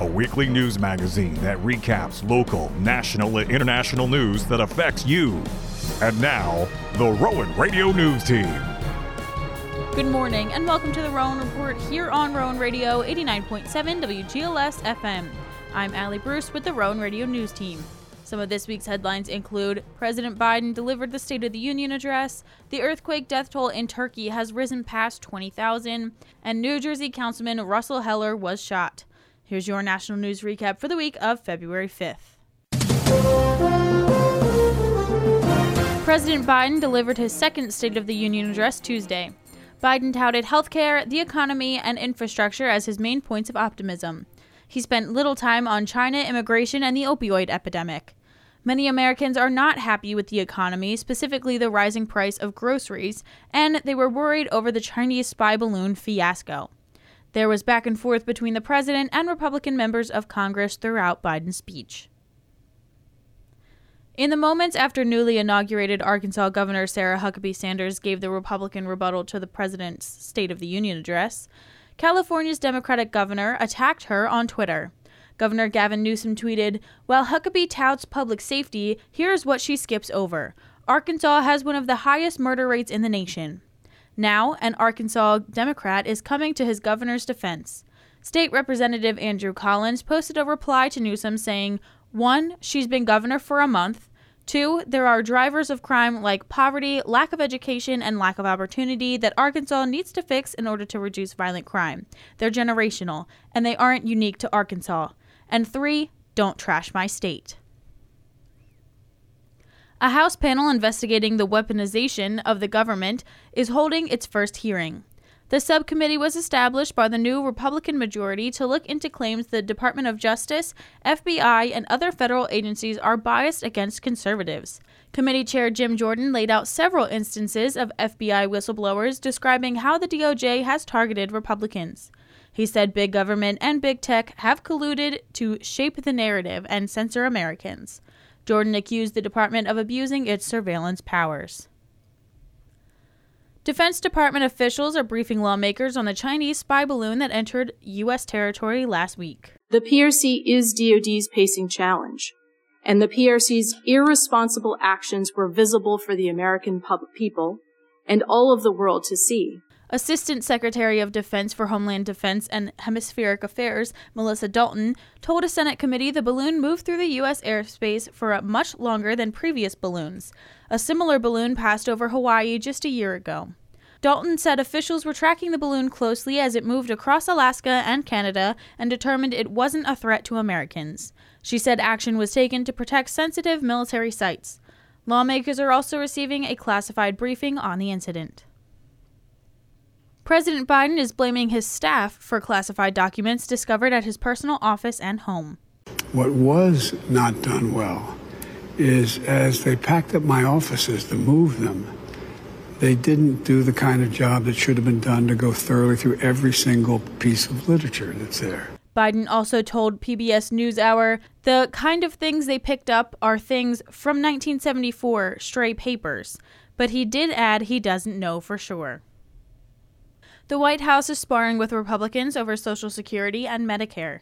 a weekly news magazine that recaps local, national, and international news that affects you. And now, the Rowan Radio News Team. Good morning and welcome to the Rowan Report here on Rowan Radio 89.7 WGLS FM. I'm Allie Bruce with the Rowan Radio News Team. Some of this week's headlines include President Biden delivered the State of the Union address, the earthquake death toll in Turkey has risen past 20,000, and New Jersey Councilman Russell Heller was shot. Here's your national news recap for the week of February 5th. President Biden delivered his second State of the Union address Tuesday. Biden touted healthcare, the economy, and infrastructure as his main points of optimism. He spent little time on China, immigration, and the opioid epidemic. Many Americans are not happy with the economy, specifically the rising price of groceries, and they were worried over the Chinese spy balloon fiasco. There was back and forth between the president and Republican members of Congress throughout Biden's speech. In the moments after newly inaugurated Arkansas Governor Sarah Huckabee Sanders gave the Republican rebuttal to the president's State of the Union address, California's Democratic governor attacked her on Twitter. Governor Gavin Newsom tweeted, While Huckabee touts public safety, here's what she skips over Arkansas has one of the highest murder rates in the nation. Now, an Arkansas Democrat is coming to his governor's defense. State Representative Andrew Collins posted a reply to Newsom saying, 1. She's been governor for a month. Two, there are drivers of crime like poverty, lack of education, and lack of opportunity that Arkansas needs to fix in order to reduce violent crime. They're generational, and they aren't unique to Arkansas. And three, don't trash my state. A House panel investigating the weaponization of the government is holding its first hearing. The subcommittee was established by the new Republican majority to look into claims the Department of Justice, FBI, and other federal agencies are biased against conservatives. Committee Chair Jim Jordan laid out several instances of FBI whistleblowers describing how the DOJ has targeted Republicans. He said big government and big tech have colluded to shape the narrative and censor Americans. Jordan accused the department of abusing its surveillance powers. Defense Department officials are briefing lawmakers on the Chinese spy balloon that entered U.S. territory last week. The PRC is DoD's pacing challenge, and the PRC's irresponsible actions were visible for the American public people and all of the world to see. Assistant Secretary of Defense for Homeland Defense and Hemispheric Affairs, Melissa Dalton, told a Senate committee the balloon moved through the U.S. airspace for much longer than previous balloons. A similar balloon passed over Hawaii just a year ago. Dalton said officials were tracking the balloon closely as it moved across Alaska and Canada and determined it wasn't a threat to Americans. She said action was taken to protect sensitive military sites. Lawmakers are also receiving a classified briefing on the incident. President Biden is blaming his staff for classified documents discovered at his personal office and home. What was not done well is as they packed up my offices to move them, they didn't do the kind of job that should have been done to go thoroughly through every single piece of literature that's there. Biden also told PBS NewsHour the kind of things they picked up are things from 1974 stray papers, but he did add he doesn't know for sure. The White House is sparring with Republicans over Social Security and Medicare.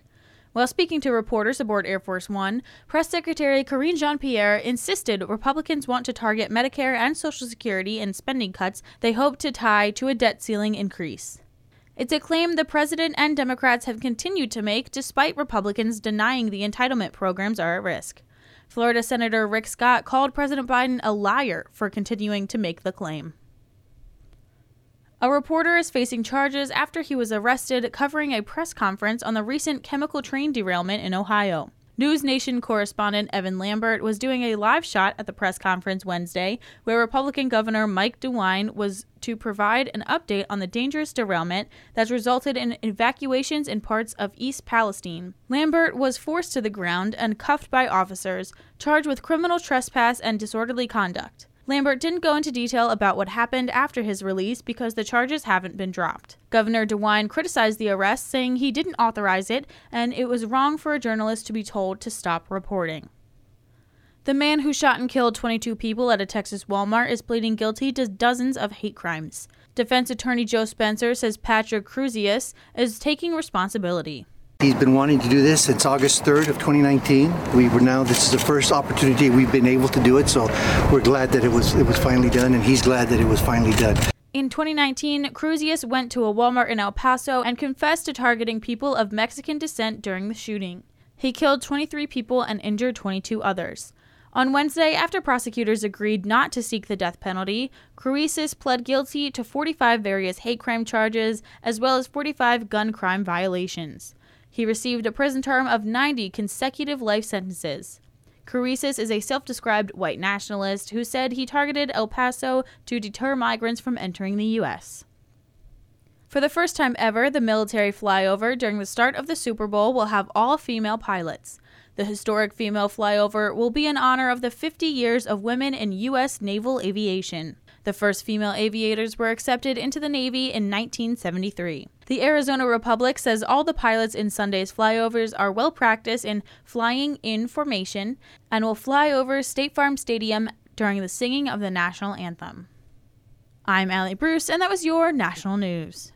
While speaking to reporters aboard Air Force One, Press Secretary Karine Jean Pierre insisted Republicans want to target Medicare and Social Security in spending cuts they hope to tie to a debt ceiling increase. It's a claim the president and Democrats have continued to make despite Republicans denying the entitlement programs are at risk. Florida Senator Rick Scott called President Biden a liar for continuing to make the claim. A reporter is facing charges after he was arrested covering a press conference on the recent chemical train derailment in Ohio. News Nation correspondent Evan Lambert was doing a live shot at the press conference Wednesday, where Republican Governor Mike DeWine was to provide an update on the dangerous derailment that's resulted in evacuations in parts of East Palestine. Lambert was forced to the ground and cuffed by officers, charged with criminal trespass and disorderly conduct. Lambert didn't go into detail about what happened after his release because the charges haven't been dropped. Governor DeWine criticized the arrest, saying he didn't authorize it and it was wrong for a journalist to be told to stop reporting. The man who shot and killed 22 people at a Texas Walmart is pleading guilty to dozens of hate crimes. Defense attorney Joe Spencer says Patrick Crusius is taking responsibility. He's been wanting to do this since August 3rd of 2019. We were now this is the first opportunity we've been able to do it, so we're glad that it was it was finally done, and he's glad that it was finally done. In 2019, Crusius went to a Walmart in El Paso and confessed to targeting people of Mexican descent during the shooting. He killed 23 people and injured 22 others. On Wednesday, after prosecutors agreed not to seek the death penalty, Crusius pled guilty to 45 various hate crime charges as well as 45 gun crime violations. He received a prison term of 90 consecutive life sentences. Crusius is a self described white nationalist who said he targeted El Paso to deter migrants from entering the U.S. For the first time ever, the military flyover during the start of the Super Bowl will have all female pilots. The historic female flyover will be in honor of the 50 years of women in U.S. naval aviation. The first female aviators were accepted into the Navy in 1973. The Arizona Republic says all the pilots in Sunday's flyovers are well practiced in flying in formation and will fly over State Farm Stadium during the singing of the national anthem. I'm Allie Bruce, and that was your national news.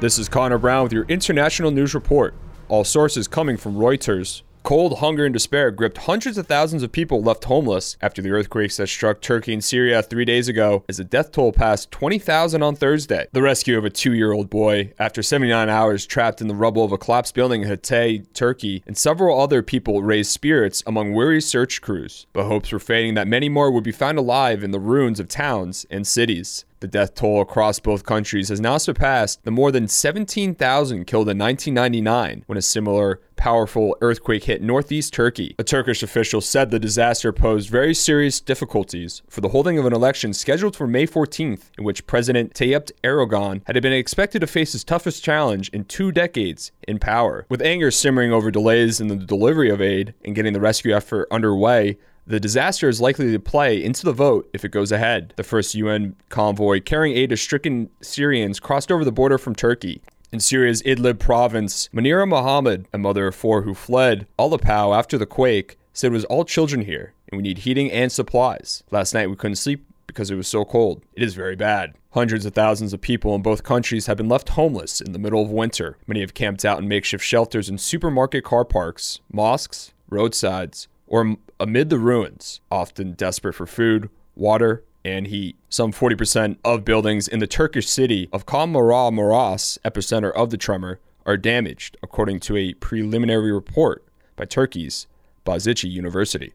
This is Connor Brown with your international news report. All sources coming from Reuters. Cold, hunger, and despair gripped hundreds of thousands of people left homeless after the earthquakes that struck Turkey and Syria three days ago, as the death toll passed 20,000 on Thursday. The rescue of a two year old boy, after 79 hours trapped in the rubble of a collapsed building in Hatay, Turkey, and several other people raised spirits among weary search crews. But hopes were fading that many more would be found alive in the ruins of towns and cities. The death toll across both countries has now surpassed the more than 17,000 killed in 1999 when a similar powerful earthquake hit northeast Turkey. A Turkish official said the disaster posed very serious difficulties for the holding of an election scheduled for May 14th, in which President Tayyip Erdogan had been expected to face his toughest challenge in two decades in power. With anger simmering over delays in the delivery of aid and getting the rescue effort underway, the disaster is likely to play into the vote if it goes ahead. The first UN convoy carrying aid to stricken Syrians crossed over the border from Turkey. In Syria's Idlib province, Manira Mohammed, a mother of four who fled Aleppo after the quake, said it was all children here and we need heating and supplies. Last night we couldn't sleep because it was so cold. It is very bad. Hundreds of thousands of people in both countries have been left homeless in the middle of winter. Many have camped out in makeshift shelters in supermarket car parks, mosques, roadsides, or amid the ruins, often desperate for food, water, and heat. Some 40% of buildings in the Turkish city of Kahramanmaraş, epicenter of the tremor, are damaged, according to a preliminary report by Turkey's Boğaziçi University.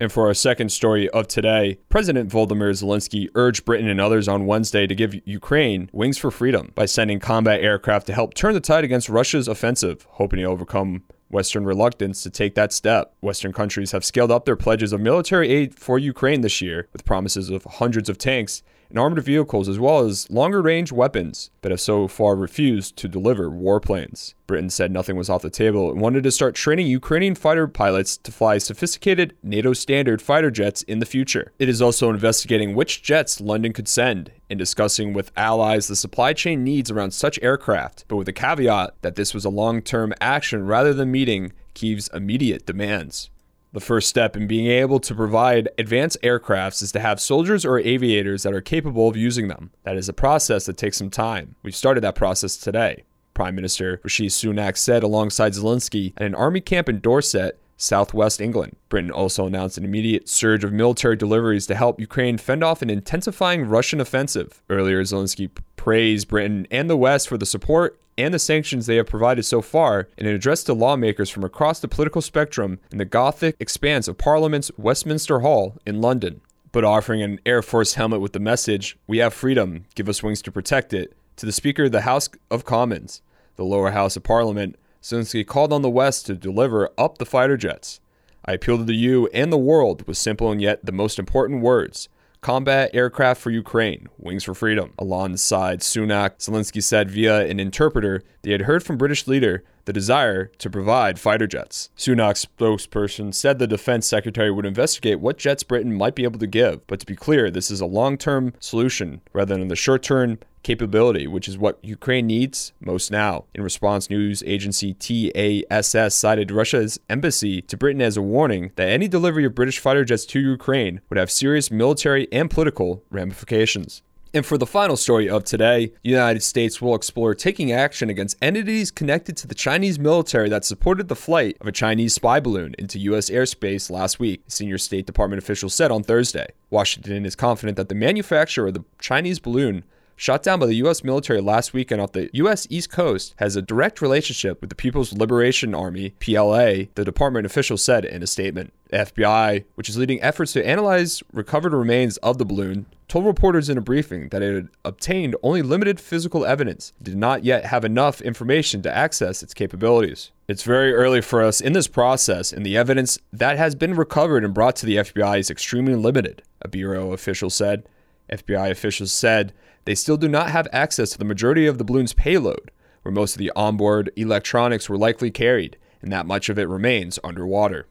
And for our second story of today, President Volodymyr Zelensky urged Britain and others on Wednesday to give Ukraine wings for freedom by sending combat aircraft to help turn the tide against Russia's offensive, hoping to overcome Western reluctance to take that step. Western countries have scaled up their pledges of military aid for Ukraine this year, with promises of hundreds of tanks and armored vehicles as well as longer range weapons, but have so far refused to deliver warplanes. Britain said nothing was off the table and wanted to start training Ukrainian fighter pilots to fly sophisticated NATO standard fighter jets in the future. It is also investigating which jets London could send and discussing with allies the supply chain needs around such aircraft, but with the caveat that this was a long term action rather than meeting Kiev's immediate demands. The first step in being able to provide advanced aircrafts is to have soldiers or aviators that are capable of using them. That is a process that takes some time. We've started that process today. Prime Minister Rishi Sunak said alongside Zelensky at an army camp in Dorset, southwest England. Britain also announced an immediate surge of military deliveries to help Ukraine fend off an intensifying Russian offensive. Earlier, Zelensky praised Britain and the West for the support and the sanctions they have provided so far in an address to lawmakers from across the political spectrum in the Gothic expanse of Parliament's Westminster Hall in London. But offering an Air Force helmet with the message, We have freedom, give us wings to protect it, To the Speaker of the House of Commons, the lower house of Parliament, Zelensky called on the West to deliver up the fighter jets. I appeal to you and the world with simple and yet the most important words combat aircraft for Ukraine, wings for freedom. Alongside Sunak, Zelensky said via an interpreter he had heard from British leader the desire to provide fighter jets. Sunak's spokesperson said the defense secretary would investigate what jets Britain might be able to give, but to be clear, this is a long term solution rather than the short term capability, which is what Ukraine needs most now. In response, news agency TASS cited Russia's embassy to Britain as a warning that any delivery of British fighter jets to Ukraine would have serious military and political ramifications. And for the final story of today, the United States will explore taking action against entities connected to the Chinese military that supported the flight of a Chinese spy balloon into U.S. airspace last week, senior State Department officials said on Thursday. Washington is confident that the manufacturer of the Chinese balloon shot down by the U.S. military last weekend off the U.S. East Coast, has a direct relationship with the People's Liberation Army, PLA, the department official said in a statement. The FBI, which is leading efforts to analyze recovered remains of the balloon, told reporters in a briefing that it had obtained only limited physical evidence, did not yet have enough information to access its capabilities. It's very early for us in this process, and the evidence that has been recovered and brought to the FBI is extremely limited, a Bureau official said. FBI officials said they still do not have access to the majority of the balloon's payload, where most of the onboard electronics were likely carried, and that much of it remains underwater.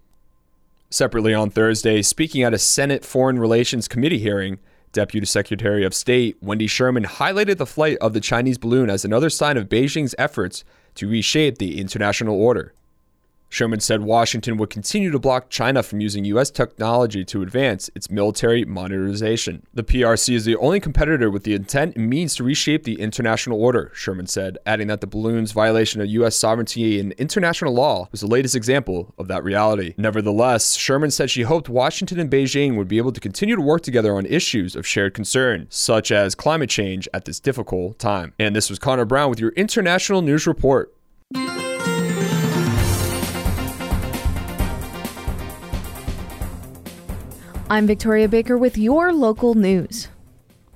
Separately on Thursday, speaking at a Senate Foreign Relations Committee hearing, Deputy Secretary of State Wendy Sherman highlighted the flight of the Chinese balloon as another sign of Beijing's efforts to reshape the international order. Sherman said Washington would continue to block China from using U.S. technology to advance its military modernization. The PRC is the only competitor with the intent and means to reshape the international order, Sherman said, adding that the balloon's violation of U.S. sovereignty and international law was the latest example of that reality. Nevertheless, Sherman said she hoped Washington and Beijing would be able to continue to work together on issues of shared concern, such as climate change at this difficult time. And this was Connor Brown with your International News Report. I'm Victoria Baker with your local news.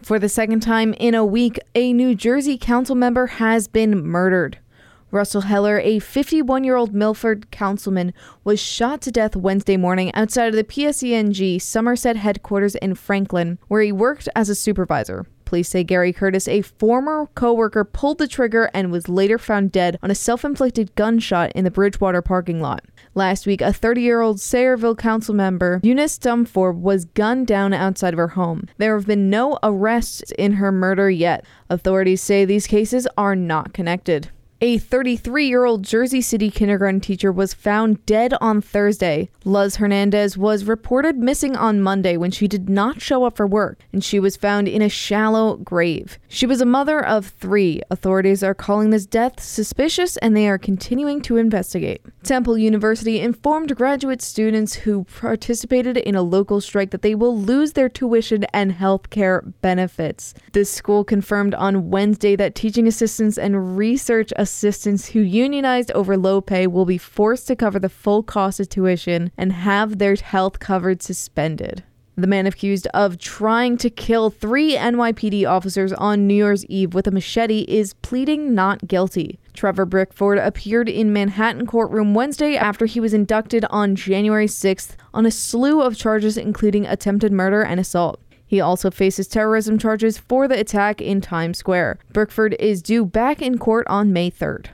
For the second time in a week, a New Jersey council member has been murdered. Russell Heller, a 51 year old Milford councilman, was shot to death Wednesday morning outside of the PSE&G Somerset headquarters in Franklin, where he worked as a supervisor. Police say Gary Curtis, a former coworker, pulled the trigger and was later found dead on a self-inflicted gunshot in the Bridgewater parking lot. Last week, a 30-year-old Sayreville council member, Eunice Dwumfour, was gunned down outside of her home. There have been no arrests in her murder yet. Authorities say these cases are not connected. A 33 year old Jersey City kindergarten teacher was found dead on Thursday. Luz Hernandez was reported missing on Monday when she did not show up for work, and she was found in a shallow grave. She was a mother of three. Authorities are calling this death suspicious and they are continuing to investigate. Temple University informed graduate students who participated in a local strike that they will lose their tuition and health care benefits. The school confirmed on Wednesday that teaching assistants and research assistants who unionized over low pay will be forced to cover the full cost of tuition and have their health covered suspended. The man accused of trying to kill three NYPD officers on New Year's Eve with a machete is pleading not guilty. Trevor Bickford appeared in Manhattan courtroom Wednesday after he was inducted on January 6th on a slew of charges including attempted murder and assault. He also faces terrorism charges for the attack in Times Square. Bickford is due back in court on May 3rd.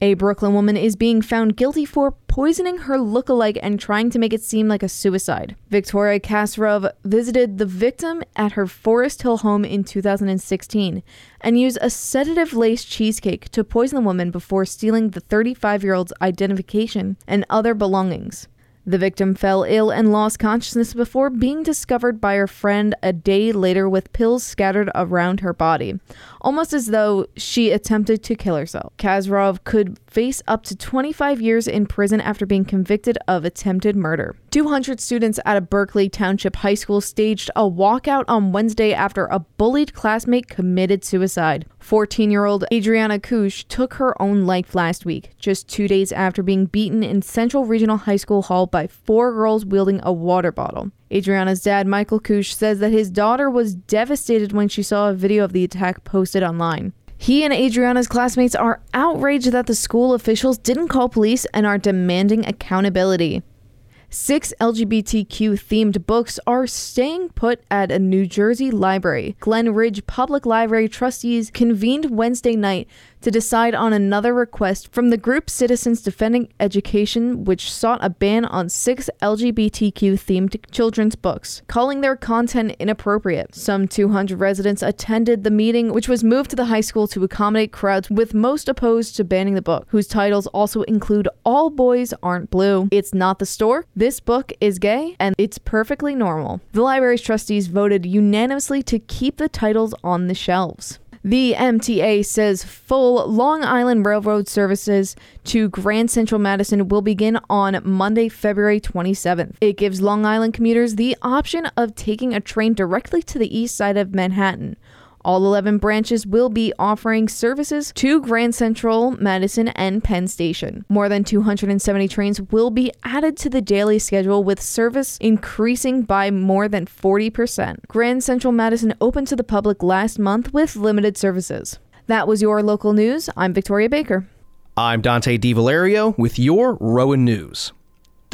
A Brooklyn woman is being found guilty for poisoning her look-alike and trying to make it seem like a suicide. Victoria Kasparov visited the victim at her Forest Hill home in 2016 and used a sedative-laced cheesecake to poison the woman before stealing the 35-year-old's identification and other belongings. The victim fell ill and lost consciousness before being discovered by her friend a day later with pills scattered around her body, almost as though she attempted to kill herself. Kasparov could face up to 25 years in prison after being convicted of attempted murder. 200 students at a Berkeley Township high school staged a walkout on Wednesday after a bullied classmate committed suicide. 14 year old Adriana Kush took her own life last week, just two days after being beaten in Central Regional High School Hall by four girls wielding a water bottle. Adriana's dad, Michael Kush, says that his daughter was devastated when she saw a video of the attack posted online. He and Adriana's classmates are outraged that the school officials didn't call police and are demanding accountability. Six LGBTQ themed books are staying put at a New Jersey library. Glen Ridge Public Library trustees convened Wednesday night to decide on another request from the group Citizens Defending Education, which sought a ban on six LGBTQ themed children's books, calling their content inappropriate. Some 200 residents attended the meeting, which was moved to the high school to accommodate crowds, with most opposed to banning the book, whose titles also include All Boys Aren't Blue, It's Not the Stork, This Book is Gay, and It's Perfectly Normal. The library's trustees voted unanimously to keep the titles on the shelves. The MTA says full Long Island Railroad services to Grand Central Madison will begin on Monday, February 27th. It gives Long Island commuters the option of taking a train directly to the east side of Manhattan. All 11 branches will be offering services to Grand Central, Madison, and Penn Station. More than 270 trains will be added to the daily schedule, with service increasing by more than 40%. Grand Central Madison opened to the public last month with limited services. That was your local news. I'm Victoria Baker. I'm Dante DiValerio with your Rowan News.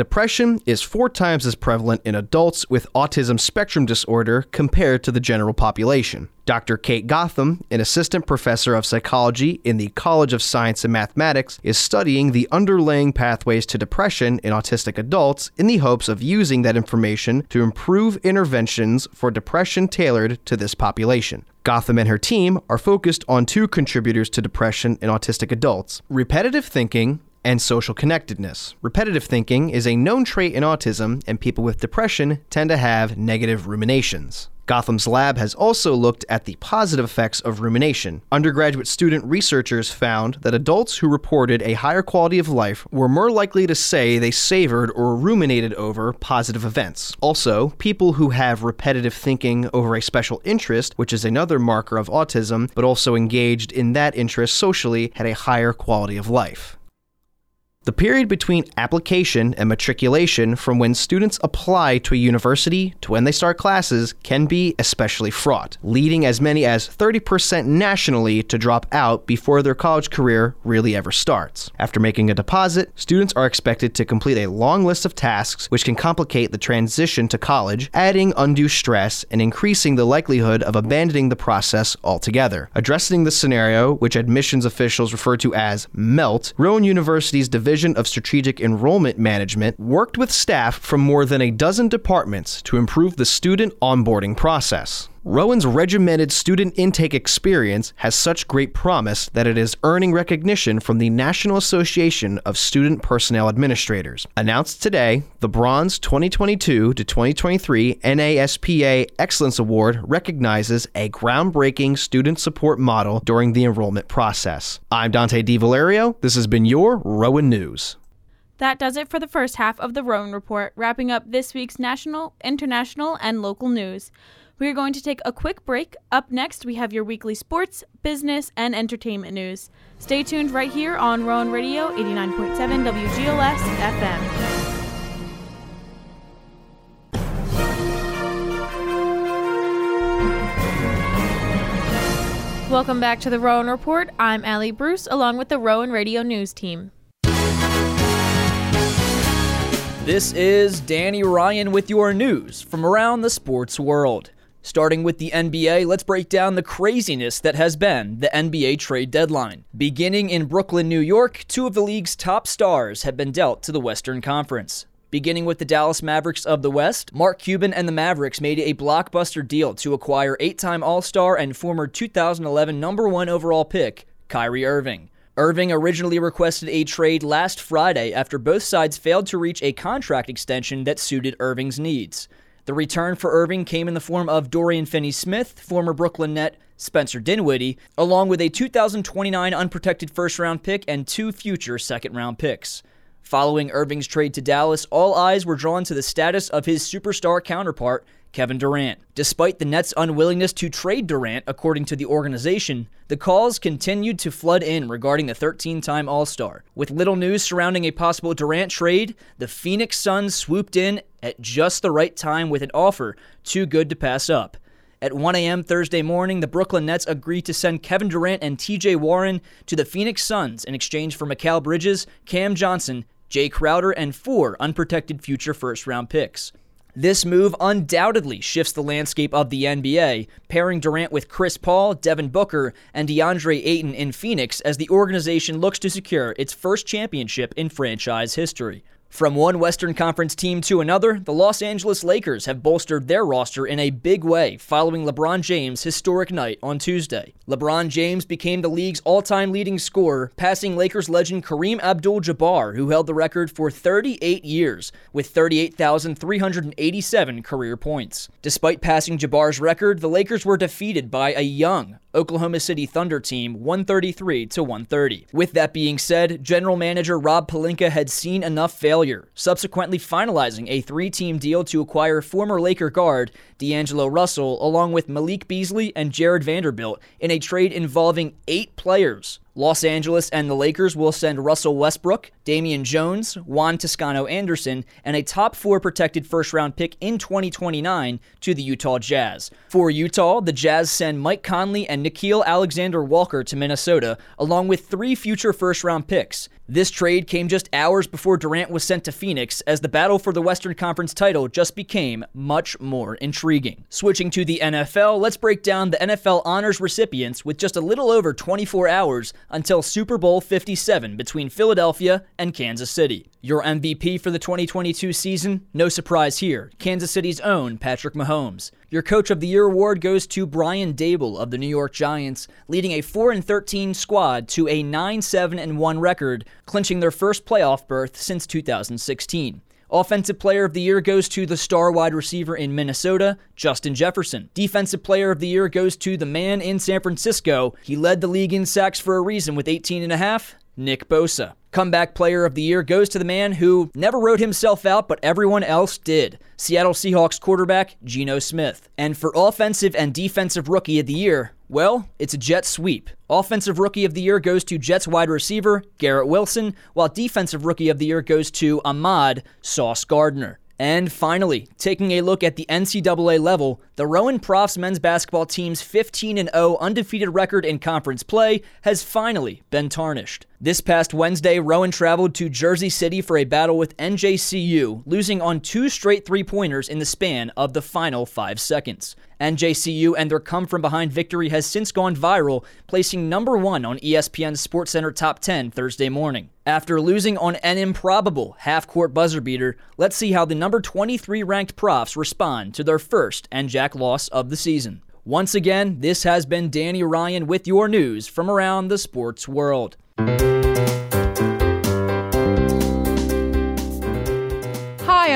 Depression is four times as prevalent in adults with autism spectrum disorder compared to the general population. Dr. Kate Gotham, an assistant professor of psychology in the College of Science and Mathematics, is studying the underlying pathways to depression in autistic adults in the hopes of using that information to improve interventions for depression tailored to this population. Gotham and her team are focused on two contributors to depression in autistic adults repetitive thinking and social connectedness. Repetitive thinking is a known trait in autism, and people with depression tend to have negative ruminations. Gotham's lab has also looked at the positive effects of rumination. Undergraduate student researchers found that adults who reported a higher quality of life were more likely to say they savored or ruminated over positive events. Also, people who have repetitive thinking over a special interest, which is another marker of autism, but also engaged in that interest socially, had a higher quality of life. The period between application and matriculation from when students apply to a university to when they start classes can be especially fraught, leading as many as 30% nationally to drop out before their college career really ever starts. After making a deposit, students are expected to complete a long list of tasks which can complicate the transition to college, adding undue stress and increasing the likelihood of abandoning the process altogether. Addressing the scenario, which admissions officials refer to as MELT, Rowan University's Division Division of Strategic Enrollment Management worked with staff from more than a dozen departments to improve the student onboarding process. Rowan's regimented student intake experience has such great promise that it is earning recognition from the National Association of Student Personnel Administrators. Announced today, the Bronze 2022 to 2023 NASPA Excellence Award recognizes a groundbreaking student support model during the enrollment process. I'm Dante DiValerio. This has been your Rowan News. That does it for the first half of the Rowan Report, wrapping up this week's national, international, and local news. We are going to take a quick break. Up next, we have your weekly sports, business, and entertainment news. Stay tuned right here on Rowan Radio 89.7 WGLS FM. Welcome back to the Rowan Report. I'm Allie Bruce, along with the Rowan Radio News team. This is Danny Ryan with your news from around the sports world. Starting with the NBA, let's break down the craziness that has been the NBA trade deadline. Beginning in Brooklyn, New York, two of the league's top stars have been dealt to the Western Conference. Beginning with the Dallas Mavericks of the West, Mark Cuban and the Mavericks made a blockbuster deal to acquire eight time All Star and former 2011 number one overall pick, Kyrie Irving. Irving originally requested a trade last Friday after both sides failed to reach a contract extension that suited Irving's needs. The return for Irving came in the form of Dorian Finney Smith, former Brooklyn Net Spencer Dinwiddie, along with a 2029 unprotected first round pick and two future second round picks. Following Irving's trade to Dallas, all eyes were drawn to the status of his superstar counterpart, Kevin Durant. Despite the Nets' unwillingness to trade Durant, according to the organization, the calls continued to flood in regarding the 13 time All Star. With little news surrounding a possible Durant trade, the Phoenix Suns swooped in at just the right time with an offer too good to pass up. At 1 a.m. Thursday morning, the Brooklyn Nets agreed to send Kevin Durant and TJ Warren to the Phoenix Suns in exchange for Mikal Bridges, Cam Johnson, Jay Crowder, and four unprotected future first round picks. This move undoubtedly shifts the landscape of the NBA, pairing Durant with Chris Paul, Devin Booker, and DeAndre Ayton in Phoenix as the organization looks to secure its first championship in franchise history. From one Western Conference team to another, the Los Angeles Lakers have bolstered their roster in a big way following LeBron James' historic night on Tuesday. LeBron James became the league's all time leading scorer, passing Lakers legend Kareem Abdul Jabbar, who held the record for 38 years with 38,387 career points. Despite passing Jabbar's record, the Lakers were defeated by a young, Oklahoma City Thunder team 133 to 130. With that being said, general manager Rob Pelinka had seen enough failure, subsequently finalizing a three-team deal to acquire former Laker guard D'Angelo Russell along with Malik Beasley and Jarred Vanderbilt in a trade involving 8 players. Los Angeles and the Lakers will send Russell Westbrook, Damian Jones, Juan Toscano Anderson, and a top four protected first round pick in 2029 to the Utah Jazz. For Utah, the Jazz send Mike Conley and Nickeil Alexander Walker to Minnesota, along with three future first round picks. This trade came just hours before Durant was sent to Phoenix, as the battle for the Western Conference title just became much more intriguing. Switching to the NFL, let's break down the NFL honors recipients with just a little over 24 hours until Super Bowl 57 between Philadelphia and Kansas City. Your MVP for the 2022 season? No surprise here. Kansas City's own Patrick Mahomes. Your Coach of the Year award goes to Brian Daboll of the New York Giants, leading a 4 13 squad to a 9 7 1 record, clinching their first playoff berth since 2016. Offensive Player of the Year goes to the star wide receiver in Minnesota, Justin Jefferson. Defensive Player of the Year goes to the man in San Francisco. He led the league in sacks for a reason with 18 and a half, Nick Bosa. Comeback Player of the Year goes to the man who never wrote himself out, but everyone else did. Seattle Seahawks quarterback Geno Smith. And for Offensive and Defensive Rookie of the Year, well, it's a jet sweep. Offensive Rookie of the Year goes to Jets wide receiver Garrett Wilson, while Defensive Rookie of the Year goes to Ahmad Sauce Gardner. And finally, taking a look at the NCAA level, the Rowan Profs men's basketball team's 15 0 undefeated record in conference play has finally been tarnished. This past Wednesday, Rowan traveled to Jersey City for a battle with NJCU, losing on two straight three pointers in the span of the final five seconds. NJCU and their come from behind victory has since gone viral, placing number one on ESPN's SportsCenter Top 10 Thursday morning. After losing on an improbable half court buzzer beater, let's see how the number 23 ranked Profs respond to their first NJAC loss of the season. Once again, this has been Danny Ryan with your news from around the sports world.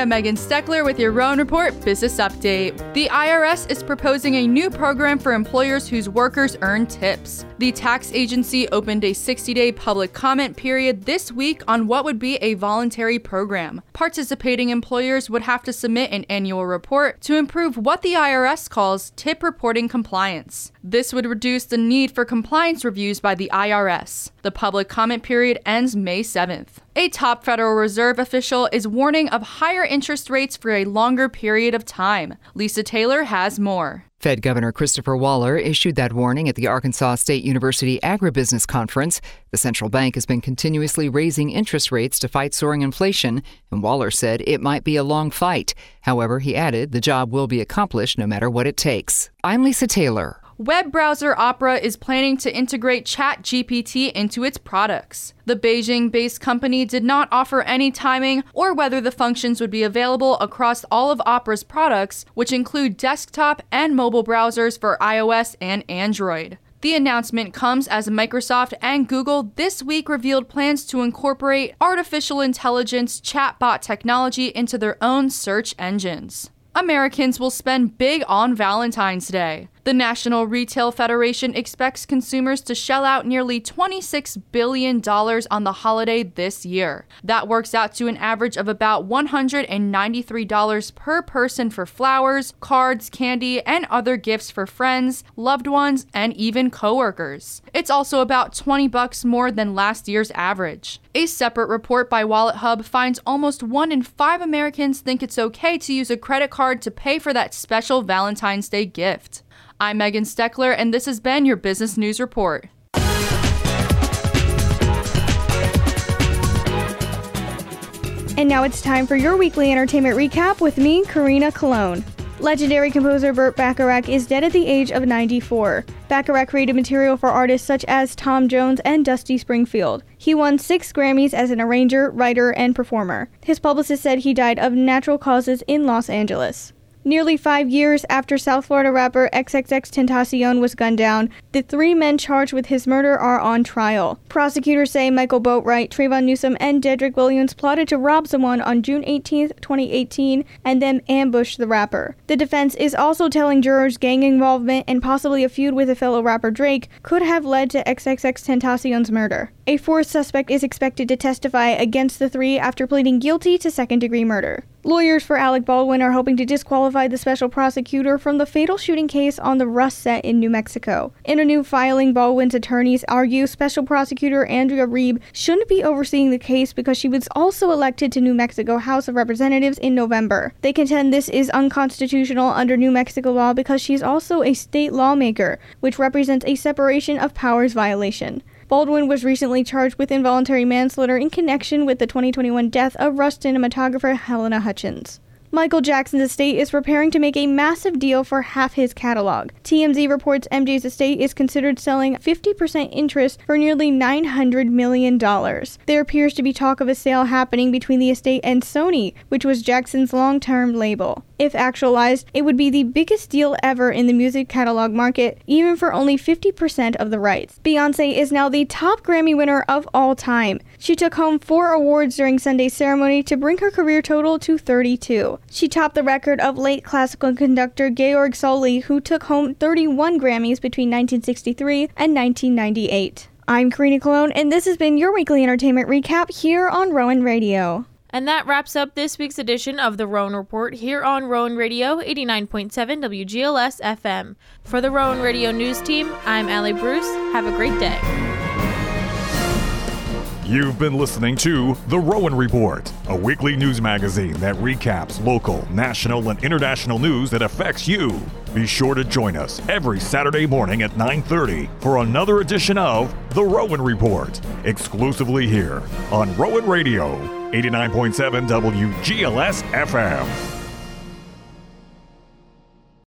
Megan Steckler with your Rowan Report Business Update. The IRS is proposing a new program for employers whose workers earn tips. The tax agency opened a 60 day public comment period this week on what would be a voluntary program. Participating employers would have to submit an annual report to improve what the IRS calls tip reporting compliance. This would reduce the need for compliance reviews by the IRS. The public comment period ends May 7th. A top Federal Reserve official is warning of higher interest rates for a longer period of time. Lisa Taylor has more. Fed Governor Christopher Waller issued that warning at the Arkansas State University Agribusiness Conference. The central bank has been continuously raising interest rates to fight soaring inflation, and Waller said it might be a long fight. However, he added the job will be accomplished no matter what it takes. I'm Lisa Taylor. Web browser Opera is planning to integrate ChatGPT into its products. The Beijing based company did not offer any timing or whether the functions would be available across all of Opera's products, which include desktop and mobile browsers for iOS and Android. The announcement comes as Microsoft and Google this week revealed plans to incorporate artificial intelligence chatbot technology into their own search engines. Americans will spend big on Valentine's Day. The National Retail Federation expects consumers to shell out nearly $26 billion on the holiday this year. That works out to an average of about $193 per person for flowers, cards, candy, and other gifts for friends, loved ones, and even coworkers. It's also about 20 bucks more than last year's average. A separate report by Wallet Hub finds almost 1 in 5 Americans think it's okay to use a credit card to pay for that special Valentine's Day gift. I'm Megan Steckler, and this has been your Business News Report. And now it's time for your weekly entertainment recap with me, Karina Cologne. Legendary composer Burt Bacharach is dead at the age of 94. Bacharach created material for artists such as Tom Jones and Dusty Springfield. He won six Grammys as an arranger, writer, and performer. His publicist said he died of natural causes in Los Angeles. Nearly five years after South Florida rapper XXXTentacion was gunned down, the three men charged with his murder are on trial. Prosecutors say Michael Boatwright, Trayvon Newsom, and Dedrick Williams plotted to rob someone on June 18, 2018, and then ambush the rapper. The defense is also telling jurors gang involvement and possibly a feud with a fellow rapper Drake could have led to XXXTentacion's murder. A fourth suspect is expected to testify against the three after pleading guilty to second degree murder. Lawyers for Alec Baldwin are hoping to disqualify the special prosecutor from the fatal shooting case on the Rust set in New Mexico. In a new filing, Baldwin's attorneys argue special prosecutor Andrea Reeb shouldn't be overseeing the case because she was also elected to New Mexico House of Representatives in November. They contend this is unconstitutional under New Mexico law because she's also a state lawmaker, which represents a separation of powers violation. Baldwin was recently charged with involuntary manslaughter in connection with the 2021 death of Rust cinematographer Halyna Hutchins. Michael Jackson's estate is preparing to make a massive deal for half his catalog. TMZ reports MJ's estate is considered selling 50% interest for nearly $900 million. There appears to be talk of a sale happening between the estate and Sony, which was Jackson's long term label. If actualized, it would be the biggest deal ever in the music catalog market, even for only 50% of the rights. Beyonce is now the top Grammy winner of all time. She took home four awards during Sunday's ceremony to bring her career total to 32. She topped the record of late classical conductor Georg Solti, who took home 31 Grammys between 1963 and 1998. I'm Karina Cologne, and this has been your weekly entertainment recap here on Rowan Radio. And that wraps up this week's edition of the Rowan Report here on Rowan Radio 89.7 WGLS FM. For the Rowan Radio News Team, I'm Allie Bruce. Have a great day. You've been listening to The Rowan Report, a weekly news magazine that recaps local, national, and international news that affects you. Be sure to join us every Saturday morning at 9:30 for another edition of The Rowan Report, exclusively here on Rowan Radio, 89.7 WGLS FM.